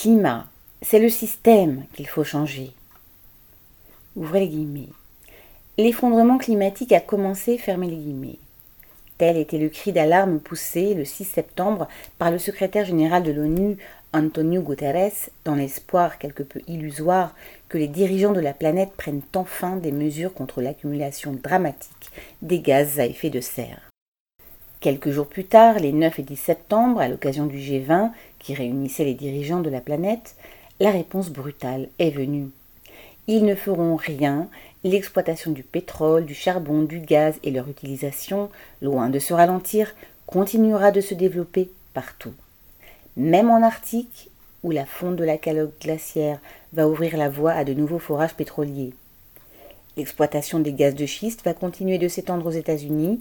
Climat, c'est le système qu'il faut changer. Ouvrez les guillemets. L'effondrement climatique a commencé, fermez les guillemets. Tel était le cri d'alarme poussé le 6 septembre par le secrétaire général de l'ONU, Antonio Guterres, dans l'espoir quelque peu illusoire que les dirigeants de la planète prennent enfin des mesures contre l'accumulation dramatique des gaz à effet de serre. Quelques jours plus tard, les 9 et 10 septembre, à l'occasion du G20 qui réunissait les dirigeants de la planète, la réponse brutale est venue. Ils ne feront rien, l'exploitation du pétrole, du charbon, du gaz et leur utilisation, loin de se ralentir, continuera de se développer partout. Même en Arctique, où la fonte de la calotte glaciaire va ouvrir la voie à de nouveaux forages pétroliers. L'exploitation des gaz de schiste va continuer de s'étendre aux États-Unis,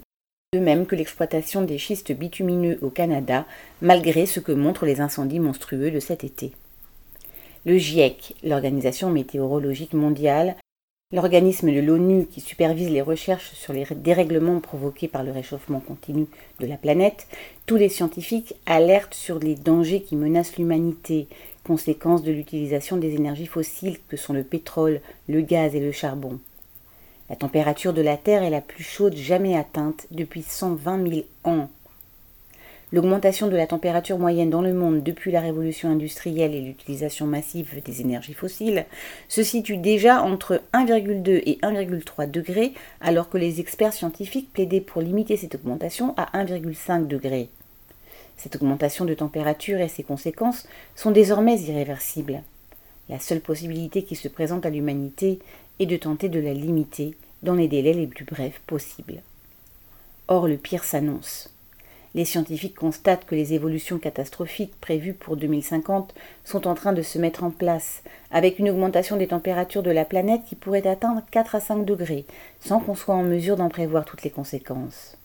de même que l'exploitation des schistes bitumineux au Canada, malgré ce que montrent les incendies monstrueux de cet été. Le GIEC, l'Organisation météorologique mondiale, l'organisme de l'ONU qui supervise les recherches sur les dérèglements provoqués par le réchauffement continu de la planète, tous les scientifiques alertent sur les dangers qui menacent l'humanité, conséquences de l'utilisation des énergies fossiles que sont le pétrole, le gaz et le charbon. La température de la Terre est la plus chaude jamais atteinte depuis 120 000 ans. L'augmentation de la température moyenne dans le monde depuis la révolution industrielle et l'utilisation massive des énergies fossiles se situe déjà entre 1,2 et 1,3 degrés, alors que les experts scientifiques plaidaient pour limiter cette augmentation à 1,5 degrés. Cette augmentation de température et ses conséquences sont désormais irréversibles. La seule possibilité qui se présente à l'humanité et de tenter de la limiter dans les délais les plus brefs possibles. Or, le pire s'annonce. Les scientifiques constatent que les évolutions catastrophiques prévues pour 2050 sont en train de se mettre en place, avec une augmentation des températures de la planète qui pourrait atteindre 4 à 5 degrés, sans qu'on soit en mesure d'en prévoir toutes les conséquences.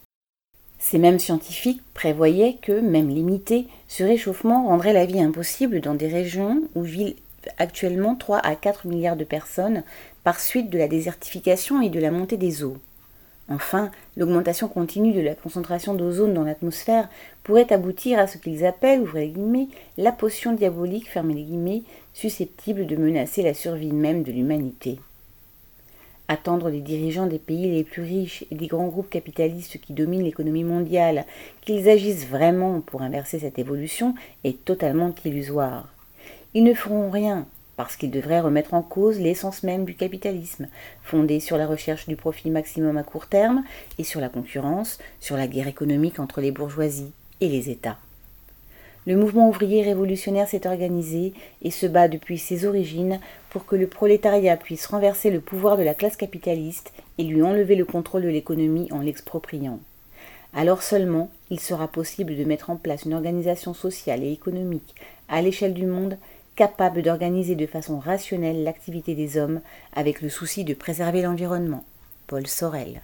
Ces mêmes scientifiques prévoyaient que, même limité, ce réchauffement rendrait la vie impossible dans des régions où vivent actuellement 3 à 4 milliards de personnes par suite de la désertification et de la montée des eaux. Enfin, l'augmentation continue de la concentration d'ozone dans l'atmosphère pourrait aboutir à ce qu'ils appellent, ouvrez les guillemets, la potion diabolique, fermez les guillemets, susceptible de menacer la survie même de l'humanité. Attendre des dirigeants des pays les plus riches et des grands groupes capitalistes qui dominent l'économie mondiale qu'ils agissent vraiment pour inverser cette évolution est totalement illusoire. Ils ne feront rien, parce qu'il devrait remettre en cause l'essence même du capitalisme, fondé sur la recherche du profit maximum à court terme et sur la concurrence, sur la guerre économique entre les bourgeoisies et les États. Le mouvement ouvrier révolutionnaire s'est organisé et se bat depuis ses origines pour que le prolétariat puisse renverser le pouvoir de la classe capitaliste et lui enlever le contrôle de l'économie en l'expropriant. Alors seulement il sera possible de mettre en place une organisation sociale et économique à l'échelle du monde capable d'organiser de façon rationnelle l'activité des hommes avec le souci de préserver l'environnement. Paul Sorel.